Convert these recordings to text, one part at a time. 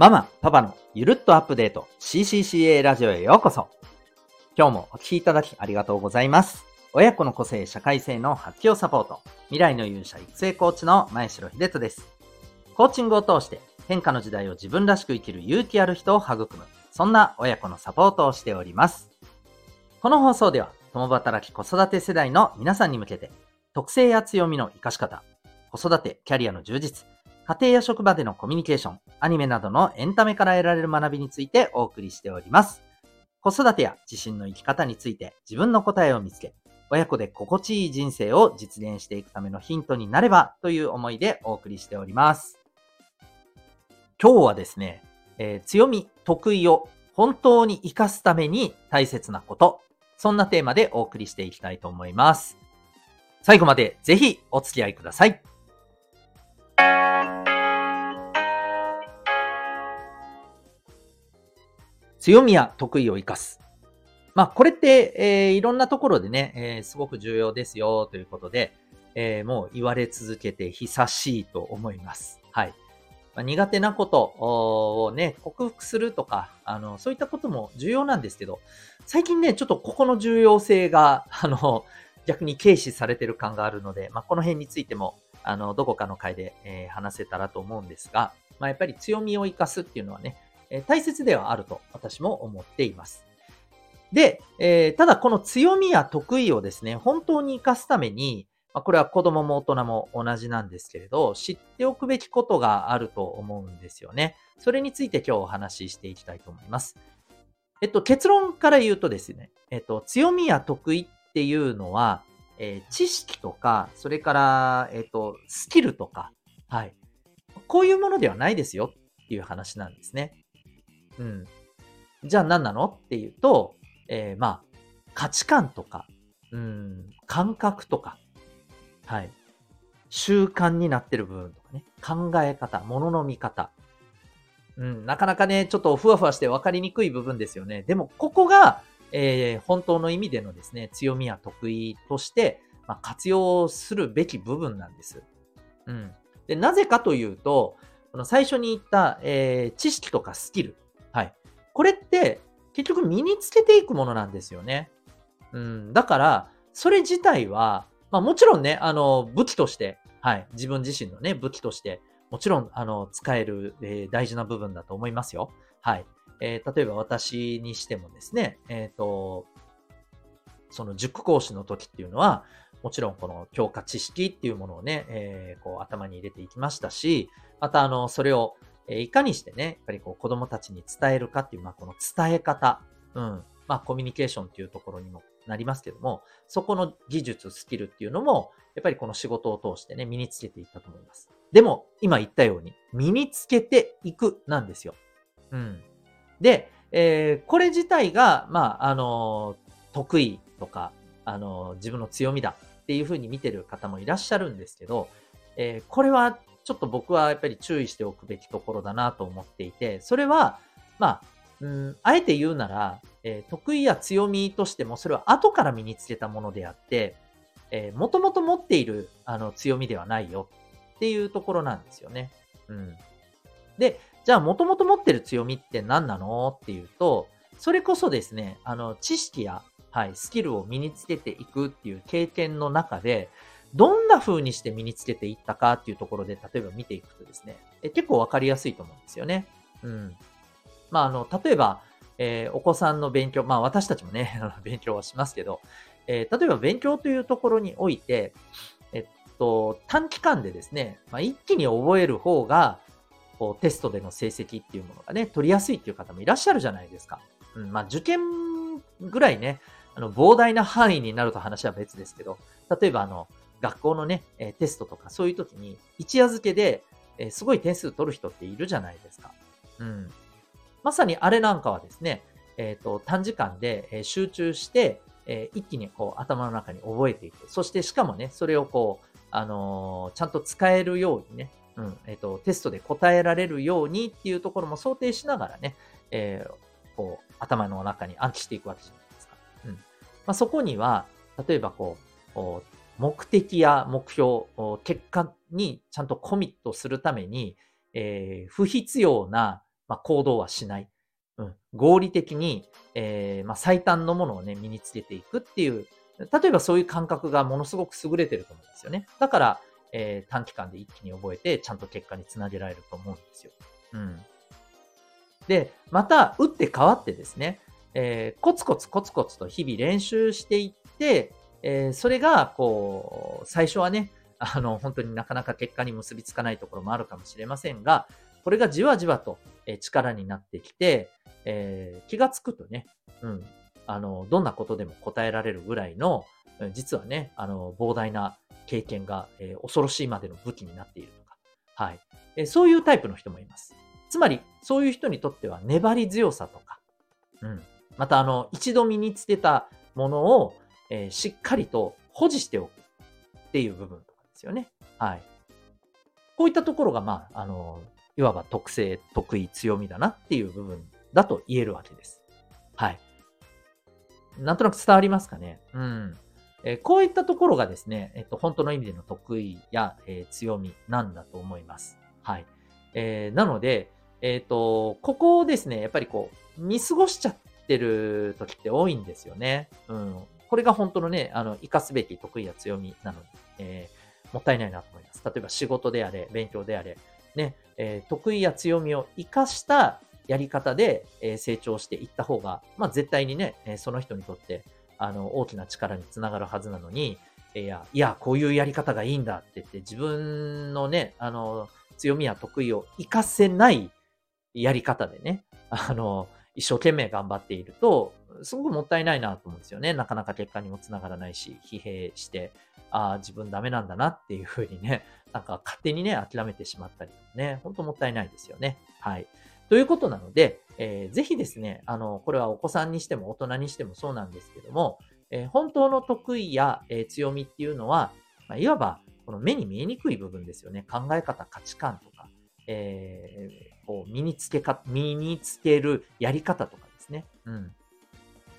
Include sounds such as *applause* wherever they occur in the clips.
ママ、パパのゆるっとアップデート CCCA ラジオへようこそ。今日もお聴きいただきありがとうございます。親子の個性、社会性の発揮をサポート。未来の勇者育成コーチの前城秀人です。コーチングを通して変化の時代を自分らしく生きる勇気ある人を育む。そんな親子のサポートをしております。この放送では、共働き子育て世代の皆さんに向けて、特性や強みの活かし方、子育て、キャリアの充実、家庭や職場でのコミュニケーション、アニメなどのエンタメから得られる学びについてお送りしております。子育てや自身の生き方について自分の答えを見つけ、親子で心地いい人生を実現していくためのヒントになればという思いでお送りしております。今日はですね、えー、強み、得意を本当に活かすために大切なこと、そんなテーマでお送りしていきたいと思います。最後までぜひお付き合いください。強みや得意を生かす。まあ、これって、えー、いろんなところでね、えー、すごく重要ですよということで、えー、もう言われ続けて久しいと思います。はい。まあ、苦手なことをね、克服するとか、あの、そういったことも重要なんですけど、最近ね、ちょっとここの重要性が、*laughs* あの、逆に軽視されてる感があるので、まあ、この辺についても、あの、どこかの回で、えー、話せたらと思うんですが、まあ、やっぱり強みを活かすっていうのはね、え大切ではあると私も思っています。で、え、ただこの強みや得意をですね、本当に活かすために、ま、これは子供も大人も同じなんですけれど、知っておくべきことがあると思うんですよね。それについて今日お話ししていきたいと思います。えっと、結論から言うとですね、えっと、強みや得意っていうのは、えー、知識とか、それから、えっと、スキルとか、はい。こういうものではないですよっていう話なんですね。うん。じゃあ何なの？っていうと、えー、まあ、価値観とか、うん、感覚とか、はい。習慣になってる部分とかね、考え方、ものの見方。うん、なかなかね、ちょっとふわふわして分かりにくい部分ですよね。でも、ここが、えー、本当の意味でのですね、強みや得意として、まあ、活用するべき部分なんです。うん。で、なぜかというと、この最初に言った、えー、知識とかスキル。これって結局身につけていくものなんですよね。うん。だから、それ自体は、まあもちろんね、あの、武器として、はい。自分自身のね、武器として、もちろん、あの、使える、えー、大事な部分だと思いますよ。はい。えー、例えば私にしてもですね、えっ、ー、と、その塾講師の時っていうのは、もちろんこの教科知識っていうものをね、えー、こう頭に入れていきましたし、またあの、それをえいかにしてね、やっぱりこう子供たちに伝えるかっていう、まあこの伝え方、うん、まあコミュニケーションっていうところにもなりますけども、そこの技術、スキルっていうのも、やっぱりこの仕事を通してね、身につけていったと思います。でも、今言ったように、身につけていくなんですよ。うん。で、えー、これ自体が、まあ、あの得意とか、あの自分の強みだっていうふうに見てる方もいらっしゃるんですけど、えー、これはちょっと僕はやっぱり注意しておくべきところだなと思っていて、それは、まあ、うん、あえて言うなら、えー、得意や強みとしても、それは後から身につけたものであって、えー、もともと持っているあの強みではないよっていうところなんですよね。うん。で、じゃあもともと持ってる強みって何なのっていうと、それこそですね、あの、知識や、はい、スキルを身につけていくっていう経験の中で、どんな風にして身につけていったかっていうところで、例えば見ていくとですね、え結構わかりやすいと思うんですよね。うん。まあ、あの、例えば、えー、お子さんの勉強、まあ私たちもね、*laughs* 勉強はしますけど、えー、例えば勉強というところにおいて、えっと、短期間でですね、まあ、一気に覚える方が、こう、テストでの成績っていうものがね、取りやすいっていう方もいらっしゃるじゃないですか。うん、まあ受験ぐらいね、あの、膨大な範囲になると話は別ですけど、例えばあの、学校のね、えテストとかそういう時に一夜漬けで、えすごい点数取る人っているじゃないですか。うん。まさにあれなんかはですね、えっ、ー、と、短時間で、え集中して、え一気にこう頭の中に覚えていく。そしてしかもね、それをこう、あのー、ちゃんと使えるようにね、うん、えっ、ー、と、テストで答えられるようにっていうところも想定しながらね、えこう、頭の中に暗記していくわけじゃないですか。うん。まあ、そこには、例えばこう、目的や目標、結果にちゃんとコミットするために、えー、不必要なまあ、行動はしない。うん、合理的に、えー、まあ、最短のものをね、身につけていくっていう、例えばそういう感覚がものすごく優れてると思うんですよね。だから、えー、短期間で一気に覚えて、ちゃんと結果につなげられると思うんですよ。うん。で、また、打って変わってですね、えー、コツコツコツコツと日々練習していって、えー、それが、こう、最初はね、*laughs* あの、本当になかなか結果に結びつかないところもあるかもしれませんが、これがじわじわと力になってきて、えー、気がつくとね、うん、あの、どんなことでも答えられるぐらいの、実はね、あの、膨大な経験が、えー、恐ろしいまでの武器になっているとか、はい、えー、そういうタイプの人もいます。つまり、そういう人にとっては粘り強さとか、うん、また、あの、一度身につけたものを、えー、しっかりと保持しておくっていう部分とかですよね。はい。こういったところが、まあ、あの、いわば特性、得意、強みだなっていう部分だと言えるわけです。はい。なんとなく伝わりますかね？うん。えー、こういったところがですね、えっと、本当の意味での得意や、えー、強みなんだと思います。はい。えー、なので、えっ、と、ここをですね、やっぱりこう、見過ごしちゃってる時って多いんですよね。うん。これが本当のね、あの、活かすべき得意や強みなので、えー、もったいないなと思います。例えば仕事であれ、勉強であれ、ね、えー、得意や強みを活かしたやり方で、えー、成長していった方が、まあ、絶対にね、えその人にとって、あの、大きな力につながるはずなのに、いや、いや、こういうやり方がいいんだって言って、自分のね、あの、強みや得意を活かせないやり方でね、あの、一生懸命頑張っていると、すごくもったいないなと思うんですよね。なかなか結果にもつながらないし、疲弊して、ああ、自分ダメなんだなっていうふうにね、*laughs* なんか勝手にね、諦めてしまったりとかね、ほんともったいないですよね。はい。ということなので、えー、ぜひですね、あの、これはお子さんにしても大人にしてもそうなんですけども、えー、本当の得意や、えー、強みっていうのは、まあ、いわばこの目に見えにくい部分ですよね。考え方、価値観とか、えー、こう身につけか、身につけるやり方とかですね。うん。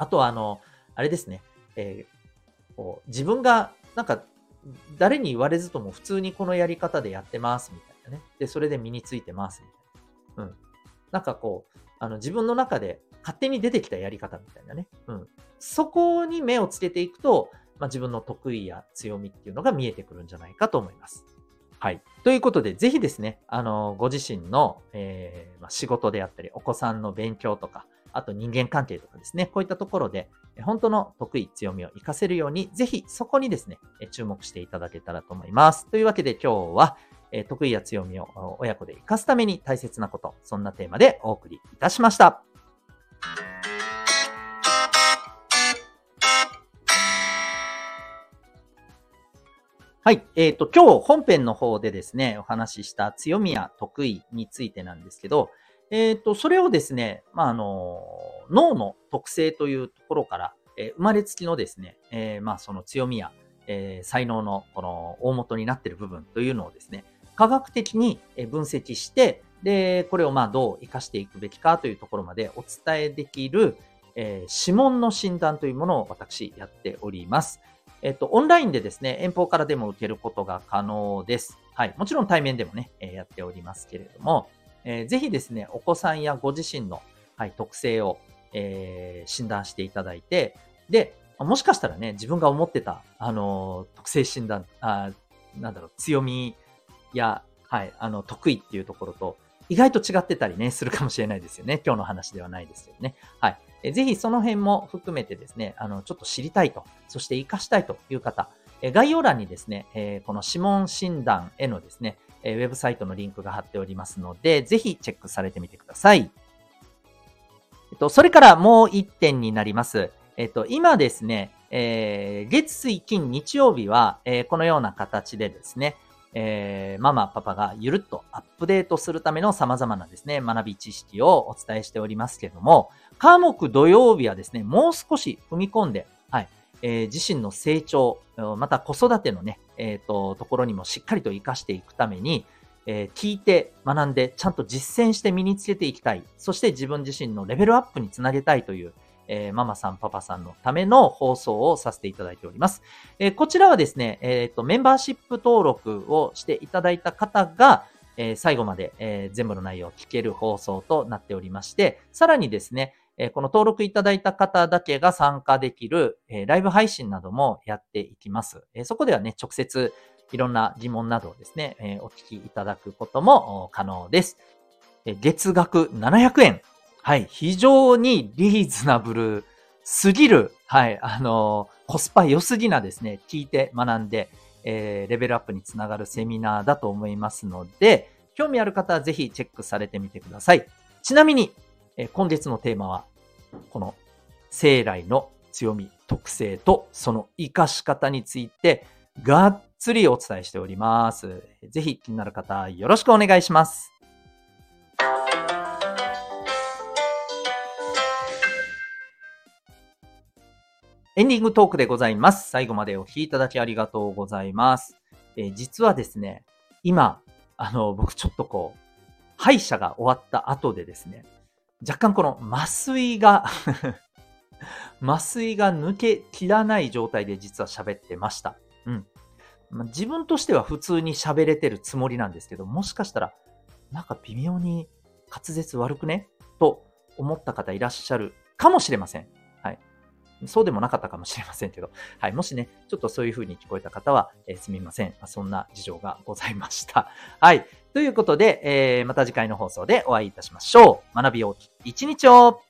あとは、あの、あれですね、えー、こう自分が、なんか、誰に言われずとも普通にこのやり方でやってますみたいなね。で、それで身についてますみたいな。うん。なんかこう、あの自分の中で勝手に出てきたやり方みたいなね。うん。そこに目をつけていくと、まあ、自分の得意や強みっていうのが見えてくるんじゃないかと思います。はい。ということで、ぜひですね、あの、ご自身の、えーまあ、仕事であったり、お子さんの勉強とか、あと人間関係とかですね、こういったところで、本当の得意、強みを活かせるように、ぜひそこにですね、注目していただけたらと思います。というわけで今日は、得意や強みを親子で活かすために大切なこと、そんなテーマでお送りいたしました。はい。えっ、ー、と、今日本編の方でですね、お話しした強みや得意についてなんですけど、えっ、ー、と、それをですね、まあ、あの、脳の特性というところから、えー、生まれつきのですね、えー、まあ、その強みや、え才能のこの大元になっている部分というのをですね、科学的に分析して、で、これをまあどう活かしていくべきかというところまでお伝えできる、えー、指紋の診断というものを私やっております。えっと、オンラインでですね、遠方からでも受けることが可能です。はい。もちろん対面でもね、えー、やっておりますけれども、えー、ぜひですね、お子さんやご自身の、はい、特性を、えー、診断していただいて、で、もしかしたらね、自分が思ってた、あの特性診断、あなんだろう、強みや、はい、あの、得意っていうところと、意外と違ってたりね、するかもしれないですよね。今日の話ではないですけどね。はい。えぜひその辺も含めてですね、あの、ちょっと知りたいと、そして活かしたいという方、え概要欄にですね、えこの指紋診断へのですね、えウェブサイトのリンクが貼っておりますので、ぜひチェックされてみてください。えっと、それからもう一点になります。えっと、今ですね、えー、月水金日曜日は、えー、このような形でですね、えー、ママ、パパがゆるっとアップデートするための様々なですね、学び知識をお伝えしておりますけども、科目土曜日はですね、もう少し踏み込んで、はい、えー、自身の成長、また子育てのね、えっ、ー、と、ところにもしっかりと活かしていくために、えー、聞いて学んでちゃんと実践して身につけていきたい。そして自分自身のレベルアップにつなげたいという、えー、ママさん、パパさんのための放送をさせていただいております。えー、こちらはですね、えっ、と、メンバーシップ登録をしていただいた方が、え、最後まで、え、全部の内容を聞ける放送となっておりまして、さらにですね、えこの登録いただいた方だけが参加できる、えライブ配信などもやっていきます。えそこではね、直接いろんな疑問などをですね、えお聞きいただくことも可能です。え月額700円。はい、非常にリーズナブルすぎる、はい、あのコスパ良すぎなですね、聞いて学んで、えー、レベルアップにつながるセミナーだと思いますので、興味ある方はぜひチェックされてみてください。ちなみに、え、今月のテーマは、この生来の強み、特性とその活かし方についてがっつりお伝えしております。ぜひ気になる方よろしくお願いします。エンディングトークでございます。最後までお聴きいただきありがとうございます。え、実はですね、今、あの、僕ちょっとこう、歯医者が終わった後でですね、若干この麻酔が *laughs* 麻酔が抜けきらない状態で実は喋ってました。うん。まあ、自分としては普通に喋れてるつもりなんですけど、もしかしたら、なんか微妙に滑舌悪くね？と思った方いらっしゃるかもしれません。はい。そうでもなかったかもしれませんけど、はい。もしね、ちょっとそういう風に聞こえた方は、えー、すみません。ま、そんな事情がございました。はい。ということで、えー、また次回の放送でお会いいたしましょう。学びを一日を